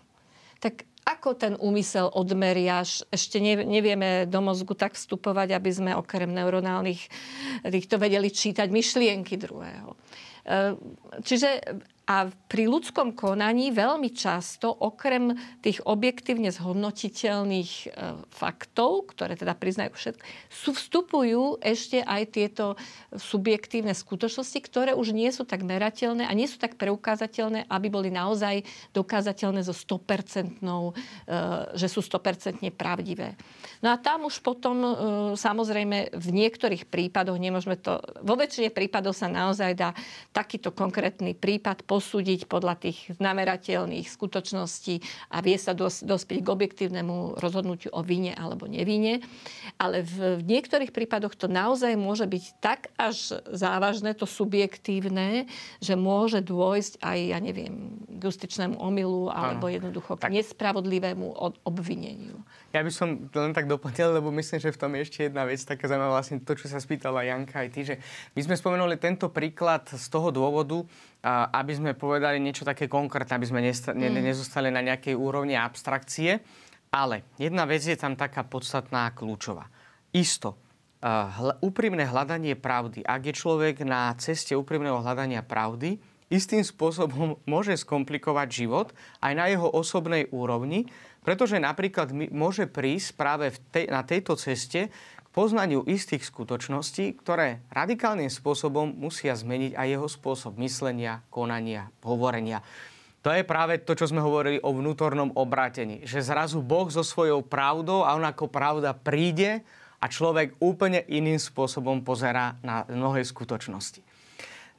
Tak ako ten úmysel odmeriaš? Ešte nevieme do mozgu tak vstupovať, aby sme okrem neuronálnych týchto vedeli čítať myšlienky druhého. Ehm, čiže a pri ľudskom konaní veľmi často, okrem tých objektívne zhodnotiteľných e, faktov, ktoré teda priznajú všetko, sú, vstupujú ešte aj tieto subjektívne skutočnosti, ktoré už nie sú tak merateľné a nie sú tak preukázateľné, aby boli naozaj dokázateľné so 100%, e, že sú 100% pravdivé. No a tam už potom, e, samozrejme, v niektorých prípadoch, nemôžeme to, vo väčšine prípadov sa naozaj dá takýto konkrétny prípad posúdiť podľa tých znamerateľných skutočností a vie sa dos- dospieť k objektívnemu rozhodnutiu o vine alebo nevine. Ale v, v niektorých prípadoch to naozaj môže byť tak až závažné, to subjektívne, že môže dôjsť aj, ja neviem, k justičnému omylu alebo jednoducho k nespravodlivému obvineniu. Ja by som len tak doplnil, lebo myslím, že v tom je ešte jedna vec, taká zaujímavá vlastne to, čo sa spýtala Janka aj ty, že my sme spomenuli tento príklad z toho dôvodu, aby sme povedali niečo také konkrétne, aby sme nesta- mm. nezostali na nejakej úrovni abstrakcie. Ale jedna vec je tam taká podstatná a kľúčová. Isto, úprimné hľadanie pravdy. Ak je človek na ceste úprimného hľadania pravdy, istým spôsobom môže skomplikovať život aj na jeho osobnej úrovni, pretože napríklad môže prísť práve tej, na tejto ceste k poznaniu istých skutočností, ktoré radikálnym spôsobom musia zmeniť aj jeho spôsob myslenia, konania, hovorenia. To je práve to, čo sme hovorili o vnútornom obrátení. Že zrazu Boh so svojou pravdou a on ako pravda príde a človek úplne iným spôsobom pozerá na mnohé skutočnosti.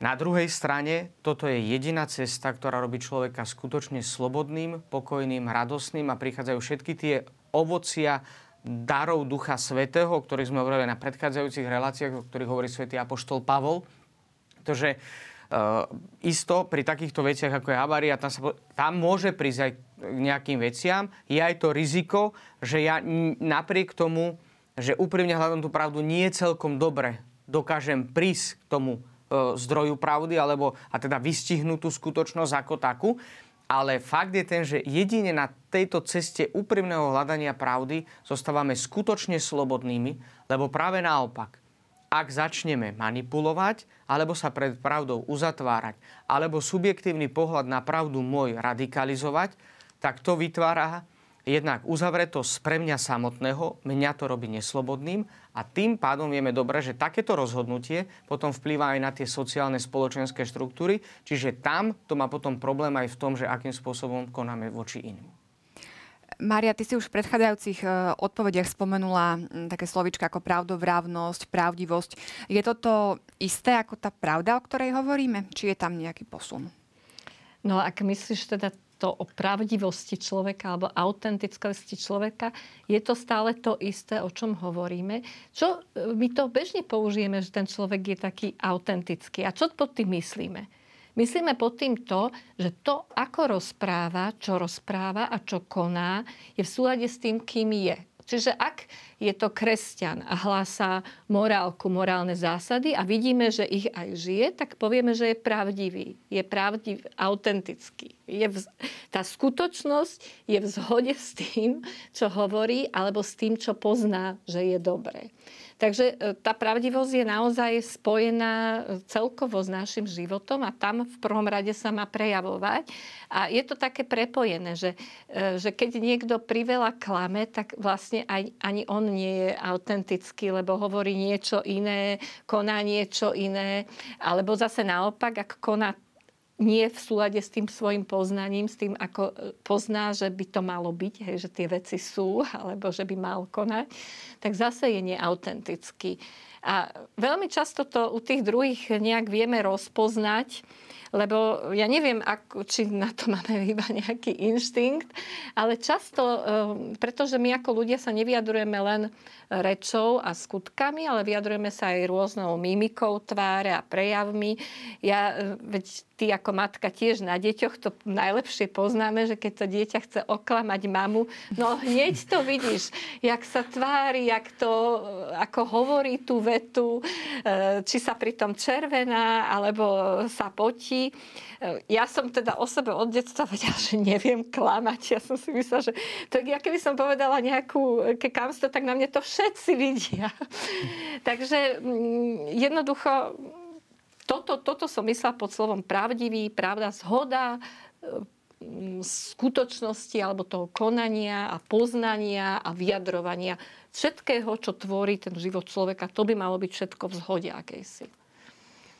Na druhej strane, toto je jediná cesta, ktorá robí človeka skutočne slobodným, pokojným, radosným a prichádzajú všetky tie ovocia darov Ducha Svetého, o ktorých sme hovorili na predchádzajúcich reláciách, o ktorých hovorí svätý Apoštol Pavol. Pretože uh, isto pri takýchto veciach, ako je havária, tam, tam môže prísť aj k nejakým veciam. Je aj to riziko, že ja napriek tomu, že úprimne hľadám tú pravdu, nie celkom dobre dokážem prísť k tomu zdroju pravdy, alebo a teda vystihnúť tú skutočnosť ako takú. Ale fakt je ten, že jedine na tejto ceste úprimného hľadania pravdy zostávame skutočne slobodnými, lebo práve naopak, ak začneme manipulovať, alebo sa pred pravdou uzatvárať, alebo subjektívny pohľad na pravdu môj radikalizovať, tak to vytvára jednak uzavretosť pre mňa samotného, mňa to robí neslobodným a tým pádom vieme dobre, že takéto rozhodnutie potom vplýva aj na tie sociálne spoločenské štruktúry, čiže tam to má potom problém aj v tom, že akým spôsobom konáme voči iným. Maria, ty si už v predchádzajúcich e, odpovediach spomenula také slovička ako pravdovravnosť, pravdivosť. Je toto isté ako tá pravda, o ktorej hovoríme? Či je tam nejaký posun? No ak myslíš teda to o pravdivosti človeka alebo autentickosti človeka, je to stále to isté, o čom hovoríme. Čo e, my to bežne použijeme, že ten človek je taký autentický. A čo pod tým myslíme? Myslíme pod tým to, že to, ako rozpráva, čo rozpráva a čo koná, je v súlade s tým, kým je. Čiže ak je to kresťan a hlásá morálku, morálne zásady a vidíme, že ich aj žije, tak povieme, že je pravdivý. Je pravdivý, autentický. Je v, tá skutočnosť je v zhode s tým, čo hovorí, alebo s tým, čo pozná, že je dobré. Takže e, tá pravdivosť je naozaj spojená e, celkovo s našim životom a tam v prvom rade sa má prejavovať. A je to také prepojené, že, e, že keď niekto priveľa klame, tak vlastne aj, ani on nie je autentický, lebo hovorí niečo iné, koná niečo iné. Alebo zase naopak, ak koná nie v súlade s tým svojim poznaním, s tým, ako e, pozná, že by to malo byť, hej, že tie veci sú, [LAUGHS] alebo že by mal konať, tak zase je neautentický. A veľmi často to u tých druhých nejak vieme rozpoznať, lebo ja neviem, ako, či na to [LAUGHS] máme iba nejaký inštinkt, ale často, eh, pretože my ako ľudia sa nevyjadrujeme len rečou a skutkami, ale vyjadrujeme sa aj rôznou mimikou tváre a prejavmi. Ja, eh, veď ty ako matka tiež na deťoch to najlepšie poznáme, že keď to dieťa chce oklamať mamu, no hneď to vidíš, jak sa tvári, jak to, eh, ako hovorí tú vetu, či sa pritom červená, alebo sa potí ja som teda o sebe od detstva vedela, že neviem klamať. Ja som si myslela, že to, ja keby som povedala nejakú kekamstvo, tak na mne to všetci vidia. [LAUGHS] Takže mm, jednoducho toto, toto som myslela pod slovom pravdivý, pravda, zhoda, mm, skutočnosti alebo toho konania a poznania a vyjadrovania všetkého, čo tvorí ten život človeka, to by malo byť všetko v zhode akejsi.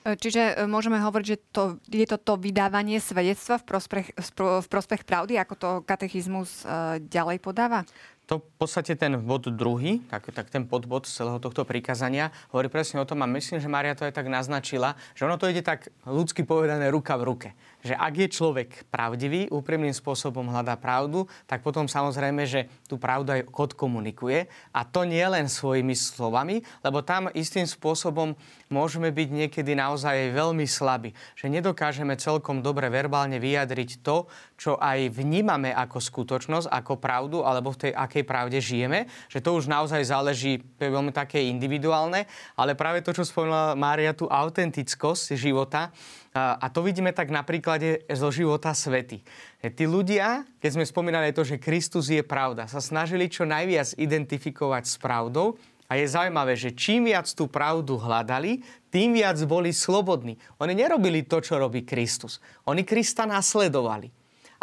Čiže e, môžeme hovoriť, že to, je to to vydávanie svedectva v prospech, v prospech pravdy, ako to katechizmus e, ďalej podáva? To v podstate ten bod druhý, tak, tak ten podbod celého tohto prikázania hovorí presne o tom a myslím, že Maria to aj tak naznačila, že ono to ide tak ľudsky povedané ruka v ruke že ak je človek pravdivý, úprimným spôsobom hľadá pravdu, tak potom samozrejme, že tú pravdu aj odkomunikuje. A to nie len svojimi slovami, lebo tam istým spôsobom môžeme byť niekedy naozaj veľmi slabí. Že nedokážeme celkom dobre verbálne vyjadriť to, čo aj vnímame ako skutočnosť, ako pravdu, alebo v tej akej pravde žijeme. Že to už naozaj záleží, to je veľmi také individuálne, ale práve to, čo spomínala Mária, tú autentickosť života, a to vidíme tak na príklade zo života svety. Tí ľudia, keď sme spomínali to, že Kristus je pravda, sa snažili čo najviac identifikovať s pravdou a je zaujímavé, že čím viac tú pravdu hľadali, tým viac boli slobodní. Oni nerobili to, čo robí Kristus. Oni Krista nasledovali.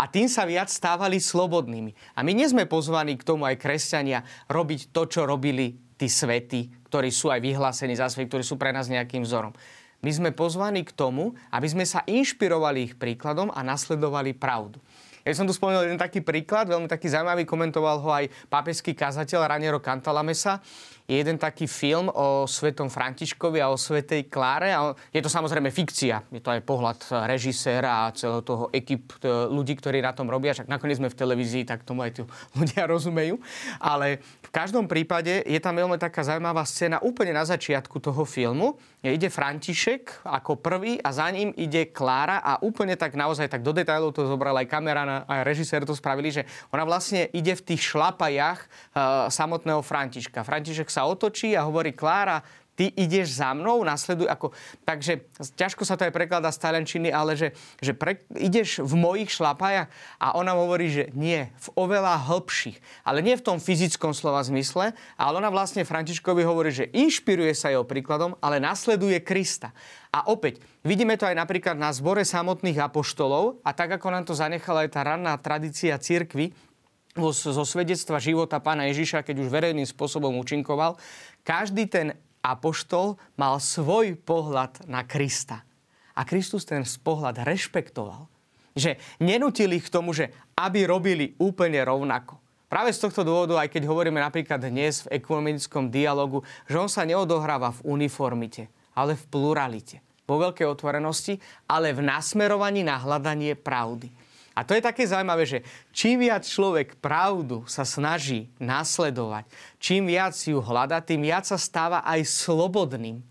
A tým sa viac stávali slobodnými. A my nie sme pozvaní k tomu aj kresťania robiť to, čo robili tí svety, ktorí sú aj vyhlásení za svet, ktorí sú pre nás nejakým vzorom. My sme pozvaní k tomu, aby sme sa inšpirovali ich príkladom a nasledovali pravdu. Ja som tu spomenul jeden taký príklad, veľmi taký zaujímavý, komentoval ho aj pápežský kazateľ Raniero Cantalamessa je jeden taký film o svetom Františkovi a o svetej Kláre. Je to samozrejme fikcia. Je to aj pohľad režiséra a celého toho ekip ľudí, ktorí na tom robia. Však nakoniec sme v televízii, tak tomu aj tu [LAUGHS] ľudia rozumejú. Ale v každom prípade je tam veľmi taká zaujímavá scéna úplne na začiatku toho filmu. Ide František ako prvý a za ním ide Klára a úplne tak naozaj tak do detailov to zobral aj kamera, aj režisér to spravili, že ona vlastne ide v tých šlapajach uh, samotného Františka. František sa sa otočí a hovorí Klára, ty ideš za mnou, nasleduj ako... Takže ťažko sa to aj prekladá z talenčiny, ale že, že pre, ideš v mojich šlapajach a ona hovorí, že nie, v oveľa hĺbších. Ale nie v tom fyzickom slova zmysle, ale ona vlastne Františkovi hovorí, že inšpiruje sa jeho príkladom, ale nasleduje Krista. A opäť, vidíme to aj napríklad na zbore samotných apoštolov a tak, ako nám to zanechala aj tá ranná tradícia cirkvy, zo svedectva života pána Ježiša, keď už verejným spôsobom účinkoval, každý ten apoštol mal svoj pohľad na Krista. A Kristus ten pohľad rešpektoval. Že nenutili ich k tomu, že aby robili úplne rovnako. Práve z tohto dôvodu, aj keď hovoríme napríklad dnes v ekumenickom dialogu, že on sa neodohráva v uniformite, ale v pluralite, vo veľkej otvorenosti, ale v nasmerovaní na hľadanie pravdy. A to je také zaujímavé, že čím viac človek pravdu sa snaží nasledovať, čím viac ju hľada, tým viac sa stáva aj slobodným.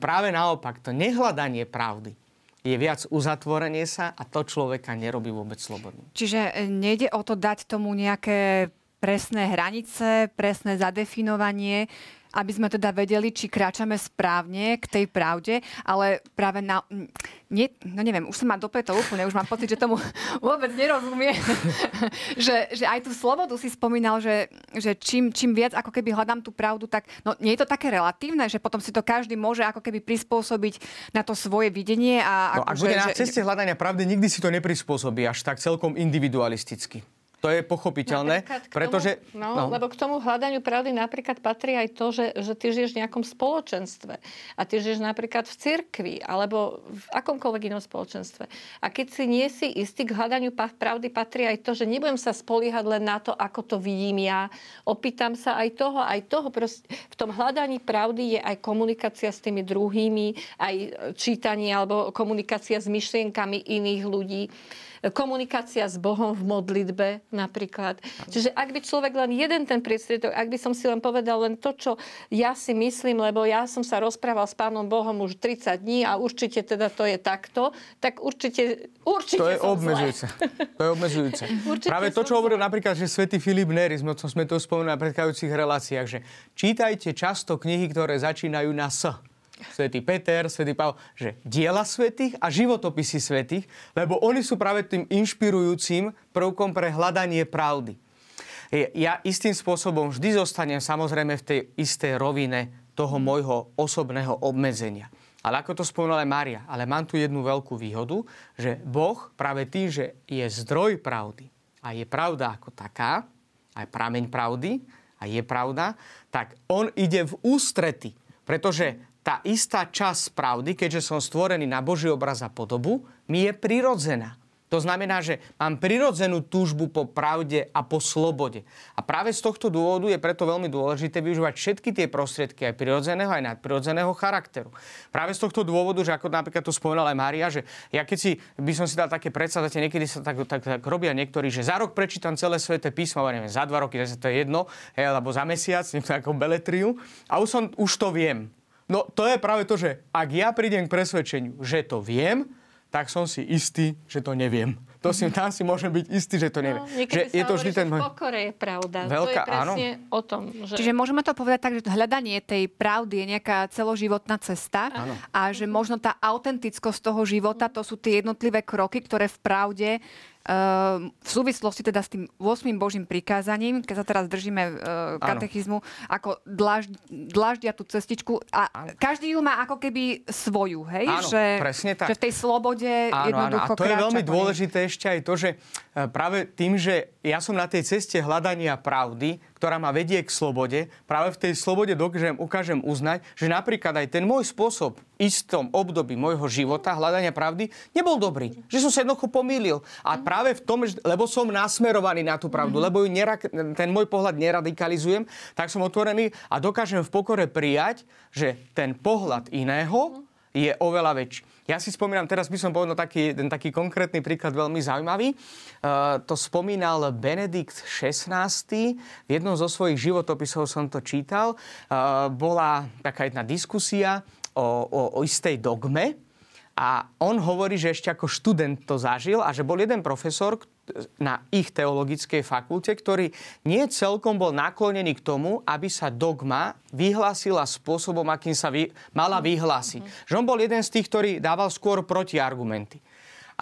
Práve naopak, to nehľadanie pravdy je viac uzatvorenie sa a to človeka nerobí vôbec slobodným. Čiže e, nejde o to dať tomu nejaké presné hranice, presné zadefinovanie, aby sme teda vedeli, či kráčame správne k tej pravde, ale práve na... Nie, no neviem, už som ma dopletol úplne, už mám pocit, že tomu [LAUGHS] vôbec nerozumie. [LAUGHS] že, že aj tú slobodu si spomínal, že, že čím, čím viac ako keby hľadám tú pravdu, tak no, nie je to také relatívne, že potom si to každý môže ako keby prispôsobiť na to svoje videnie. A no, ako, ak že, bude na ceste hľadania pravdy, nikdy si to neprispôsobí až tak celkom individualisticky. To je pochopiteľné, tomu, pretože... No, no, lebo k tomu hľadaniu pravdy napríklad patrí aj to, že, že ty žiješ v nejakom spoločenstve. A ty žiješ napríklad v cirkvi, alebo v akomkoľvek inom spoločenstve. A keď si nie si istý, k hľadaniu pravdy patrí aj to, že nebudem sa spoliehať len na to, ako to vidím ja. Opýtam sa aj toho, aj toho. Proste, v tom hľadaní pravdy je aj komunikácia s tými druhými, aj čítanie alebo komunikácia s myšlienkami iných ľudí komunikácia s Bohom v modlitbe napríklad. Čiže ak by človek len jeden ten priestriedok, ak by som si len povedal len to, čo ja si myslím, lebo ja som sa rozprával s Pánom Bohom už 30 dní a určite teda to je takto, tak určite, určite To je obmedzujúce. To je obmedzujúce. [LAUGHS] Práve to, čo hovoril napríklad, že svätý Filip Neri, to sme to spomenuli na predchádzajúcich reláciách, že čítajte často knihy, ktoré začínajú na S svätý Peter, svätý Pavel, že diela svetých a životopisy svetých, lebo oni sú práve tým inšpirujúcim prvkom pre hľadanie pravdy. Ja istým spôsobom vždy zostanem samozrejme v tej istej rovine toho môjho osobného obmedzenia. Ale ako to spomenula aj Mária, ale mám tu jednu veľkú výhodu, že Boh práve tým, že je zdroj pravdy a je pravda ako taká, aj prameň pravdy a je pravda, tak on ide v ústrety. Pretože tá istá časť pravdy, keďže som stvorený na Boží obraz a podobu, mi je prirodzená. To znamená, že mám prirodzenú túžbu po pravde a po slobode. A práve z tohto dôvodu je preto veľmi dôležité využívať všetky tie prostriedky aj prirodzeného, aj nadprirodzeného charakteru. Práve z tohto dôvodu, že ako napríklad to spomenula aj Mária, že ja keď si by som si dal také predstavate, niekedy sa tak, tak, tak robia niektorí, že za rok prečítam celé sveté písmo, neviem, za dva roky, to je jedno, alebo za mesiac, nejakú beletriu, a už, som, už to viem. No to je práve to, že ak ja prídem k presvedčeniu, že to viem, tak som si istý, že to neviem. To si, tam si môžem byť istý, že to neviem. No, že je to vždy ten... V pokore je pravda. Veľká, to je presne áno. o tom. Že... Čiže môžeme to povedať tak, že hľadanie tej pravdy je nejaká celoživotná cesta áno. a že možno tá autentickosť toho života, to sú tie jednotlivé kroky, ktoré v pravde v súvislosti teda s tým 8. Božím prikázaním, keď sa teraz držíme uh, katechizmu, ako dlaž, dlaždia tú cestičku a ano. každý ju má ako keby svoju, hej? Áno, že, presne tak. Že v tej slobode áno, jednoducho áno. A to je veľmi dôležité ešte aj to, že e, práve tým, že ja som na tej ceste hľadania pravdy, ktorá ma vedie k slobode, práve v tej slobode dokážem, ukážem uznať, že napríklad aj ten môj spôsob v istom období môjho života hľadania pravdy nebol dobrý. Že som sa jednoducho pomýlil. A práve v tom, lebo som nasmerovaný na tú pravdu, lebo ju nera, ten môj pohľad neradikalizujem, tak som otvorený a dokážem v pokore prijať, že ten pohľad iného je oveľa väčší. Ja si spomínam, teraz by som povedal taký, ten taký konkrétny príklad veľmi zaujímavý. Uh, to spomínal Benedikt XVI. V jednom zo svojich životopisov som to čítal. Uh, bola taká jedna diskusia o, o, o istej dogme a on hovorí, že ešte ako študent to zažil a že bol jeden profesor, na ich teologickej fakulte, ktorý nie celkom bol naklonený k tomu, aby sa dogma vyhlásila spôsobom, akým sa vy, mala vyhlásiť. Mm-hmm. Že on bol jeden z tých, ktorý dával skôr protiargumenty.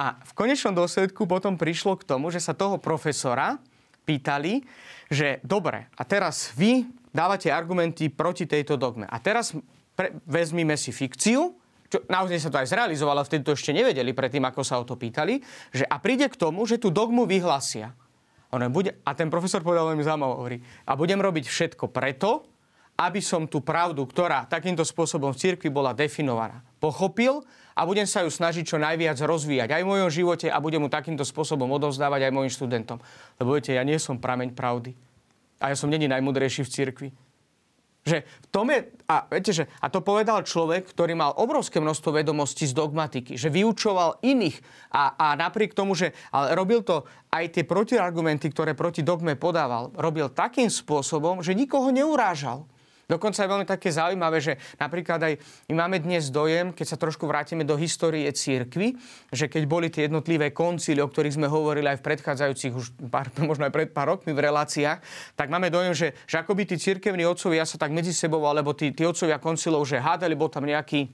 A v konečnom dôsledku potom prišlo k tomu, že sa toho profesora pýtali, že dobre, a teraz vy dávate argumenty proti tejto dogme. A teraz pre, vezmime si fikciu, čo naozaj sa to aj zrealizovalo, vtedy to ešte nevedeli predtým, ako sa o to pýtali, že a príde k tomu, že tú dogmu vyhlasia. Ono bude, a ten profesor povedal veľmi zaujímavé, hovorí, a budem robiť všetko preto, aby som tú pravdu, ktorá takýmto spôsobom v cirkvi bola definovaná, pochopil a budem sa ju snažiť čo najviac rozvíjať aj v mojom živote a budem mu takýmto spôsobom odovzdávať aj mojim študentom. Lebo viete, ja nie som prameň pravdy. A ja som není najmudrejší v cirkvi. Že v tom je, a, viete, že, a to povedal človek, ktorý mal obrovské množstvo vedomostí z dogmatiky, že vyučoval iných a, a napriek tomu, že ale robil to aj tie protiargumenty, ktoré proti dogme podával, robil takým spôsobom, že nikoho neurážal. Dokonca je veľmi také zaujímavé, že napríklad aj my máme dnes dojem, keď sa trošku vrátime do histórie církvy, že keď boli tie jednotlivé koncíly, o ktorých sme hovorili aj v predchádzajúcich, už pár, [LAUGHS] možno aj pred pár rokmi v reláciách, tak máme dojem, že, že akoby tí církevní otcovia sa tak medzi sebou, alebo tí, tí otcovia koncilov, že hádali, bol tam nejaký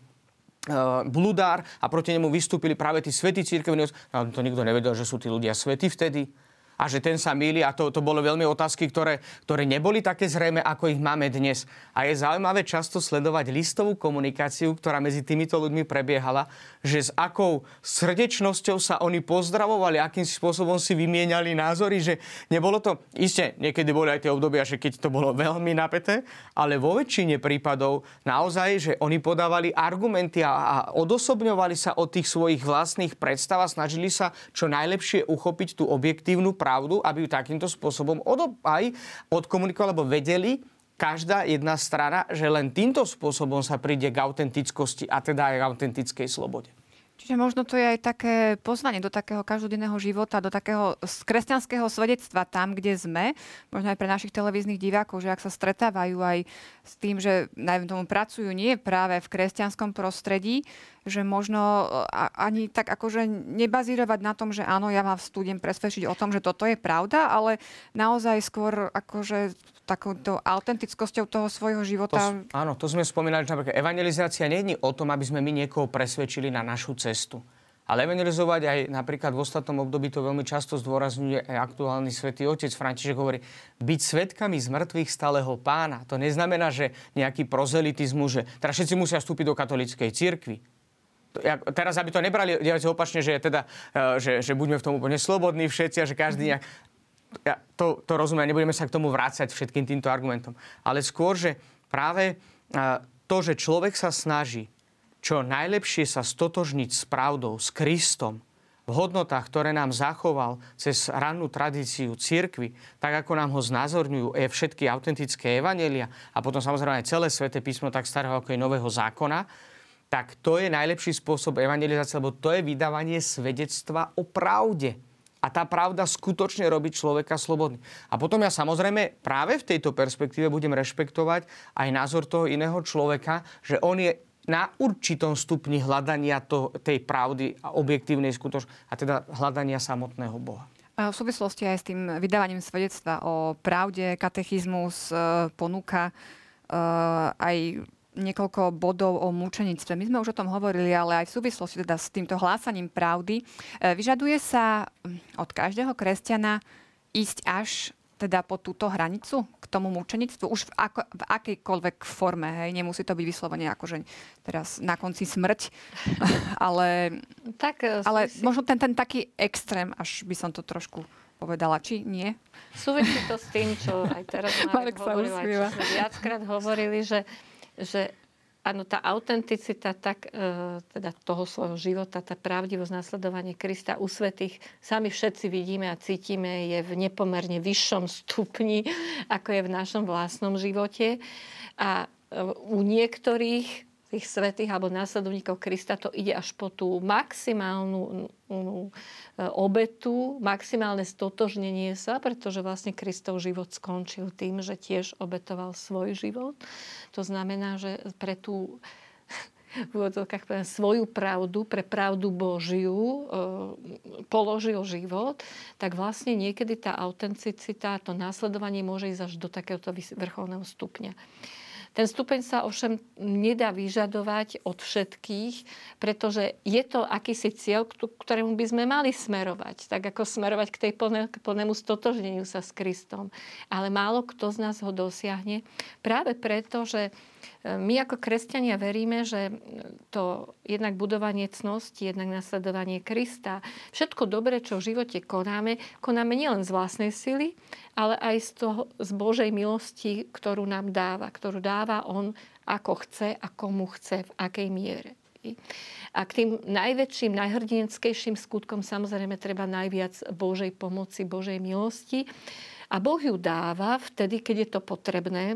uh, bludár a proti nemu vystúpili práve tí svätí církevní. No, to nikto nevedel, že sú tí ľudia svätí vtedy. A že ten sa míli a to, to bolo veľmi otázky, ktoré, ktoré neboli také zrejme, ako ich máme dnes. A je zaujímavé často sledovať listovú komunikáciu, ktorá medzi týmito ľuďmi prebiehala, že s akou srdečnosťou sa oni pozdravovali, akým spôsobom si vymieniali názory, že nebolo to, iste niekedy boli aj tie obdobia, že keď to bolo veľmi napäté, ale vo väčšine prípadov naozaj, že oni podávali argumenty a, a odosobňovali sa od tých svojich vlastných predstav a snažili sa čo najlepšie uchopiť tú objektívnu pravdu, aby ju takýmto spôsobom od, aj odkomunikovali, lebo vedeli, každá jedna strana, že len týmto spôsobom sa príde k autentickosti a teda aj k autentickej slobode. Čiže možno to je aj také pozvanie do takého každodenného života, do takého kresťanského svedectva tam, kde sme, možno aj pre našich televíznych divákov, že ak sa stretávajú aj s tým, že najmä tomu pracujú nie práve v kresťanskom prostredí, že možno ani tak akože nebazírovať na tom, že áno, ja vám studiem presvedčiť o tom, že toto je pravda, ale naozaj skôr akože takouto autentickosťou toho svojho života. To, áno, to sme spomínali, že napríklad evangelizácia nie je o tom, aby sme my niekoho presvedčili na našu cestu. Ale evangelizovať aj napríklad v ostatnom období to veľmi často zdôrazňuje aj aktuálny svätý otec František hovorí, byť svetkami z mŕtvych stáleho pána. To neznamená, že nejaký prozelitizmus, že teraz všetci musia vstúpiť do katolíckej cirkvi. Teraz, aby to nebrali opačne, že, teda, e, že, že buďme v tom úplne slobodní všetci a že každý nejak ja to, to rozumiem, nebudeme sa k tomu vrácať všetkým týmto argumentom. Ale skôr, že práve to, že človek sa snaží čo najlepšie sa stotožniť s pravdou, s Kristom, v hodnotách, ktoré nám zachoval cez rannú tradíciu církvy, tak ako nám ho znázorňujú je všetky autentické evanelia a potom samozrejme aj celé sväté písmo tak starého ako je nového zákona, tak to je najlepší spôsob evangelizácie, lebo to je vydávanie svedectva o pravde. A tá pravda skutočne robí človeka slobodný. A potom ja samozrejme práve v tejto perspektíve budem rešpektovať aj názor toho iného človeka, že on je na určitom stupni hľadania to, tej pravdy a objektívnej skutočnosti, a teda hľadania samotného Boha. V súvislosti aj s tým vydávaním svedectva o pravde, katechizmus e, ponúka e, aj niekoľko bodov o mučenictve. My sme už o tom hovorili, ale aj v súvislosti teda s týmto hlásaním pravdy. E, vyžaduje sa hm, od každého kresťana ísť až teda po túto hranicu k tomu mučenictvu? Už v, ako, v akejkoľvek forme, hej? Nemusí to byť vyslovene že teraz na konci smrť, [LAUGHS] ale, tak, e, ale si... možno ten, ten taký extrém, až by som to trošku povedala, či nie? Súvisí to s tým, čo aj teraz [LAUGHS] Marek hovorila, čo sme viackrát hovorili, že že áno, tá autenticita tak, e, teda toho svojho života, tá pravdivosť, nasledovanie Krista u svetých, sami všetci vidíme a cítime, je v nepomerne vyššom stupni, ako je v našom vlastnom živote. A e, u niektorých tých svetých alebo následovníkov Krista to ide až po tú maximálnu e, obetu, maximálne stotožnenie sa, pretože vlastne Kristov život skončil tým, že tiež obetoval svoj život. To znamená, že pre tú v úvodzovkách svoju pravdu, pre pravdu Božiu e, položil život, tak vlastne niekedy tá autenticita, to následovanie môže ísť až do takéhoto vrcholného stupňa. Ten stupeň sa ovšem nedá vyžadovať od všetkých, pretože je to akýsi cieľ, ktorému by sme mali smerovať. Tak ako smerovať k tej plné, k plnému stotožneniu sa s Kristom. Ale málo kto z nás ho dosiahne. Práve preto, že my ako kresťania veríme, že to jednak budovanie cnosti, jednak nasledovanie Krista, všetko dobré, čo v živote konáme, konáme nielen z vlastnej sily, ale aj z, toho, z Božej milosti, ktorú nám dáva, ktorú dáva On ako chce a komu chce, v akej miere. A k tým najväčším, najhrdinskejším skutkom samozrejme treba najviac Božej pomoci, Božej milosti. A Boh ju dáva vtedy, keď je to potrebné,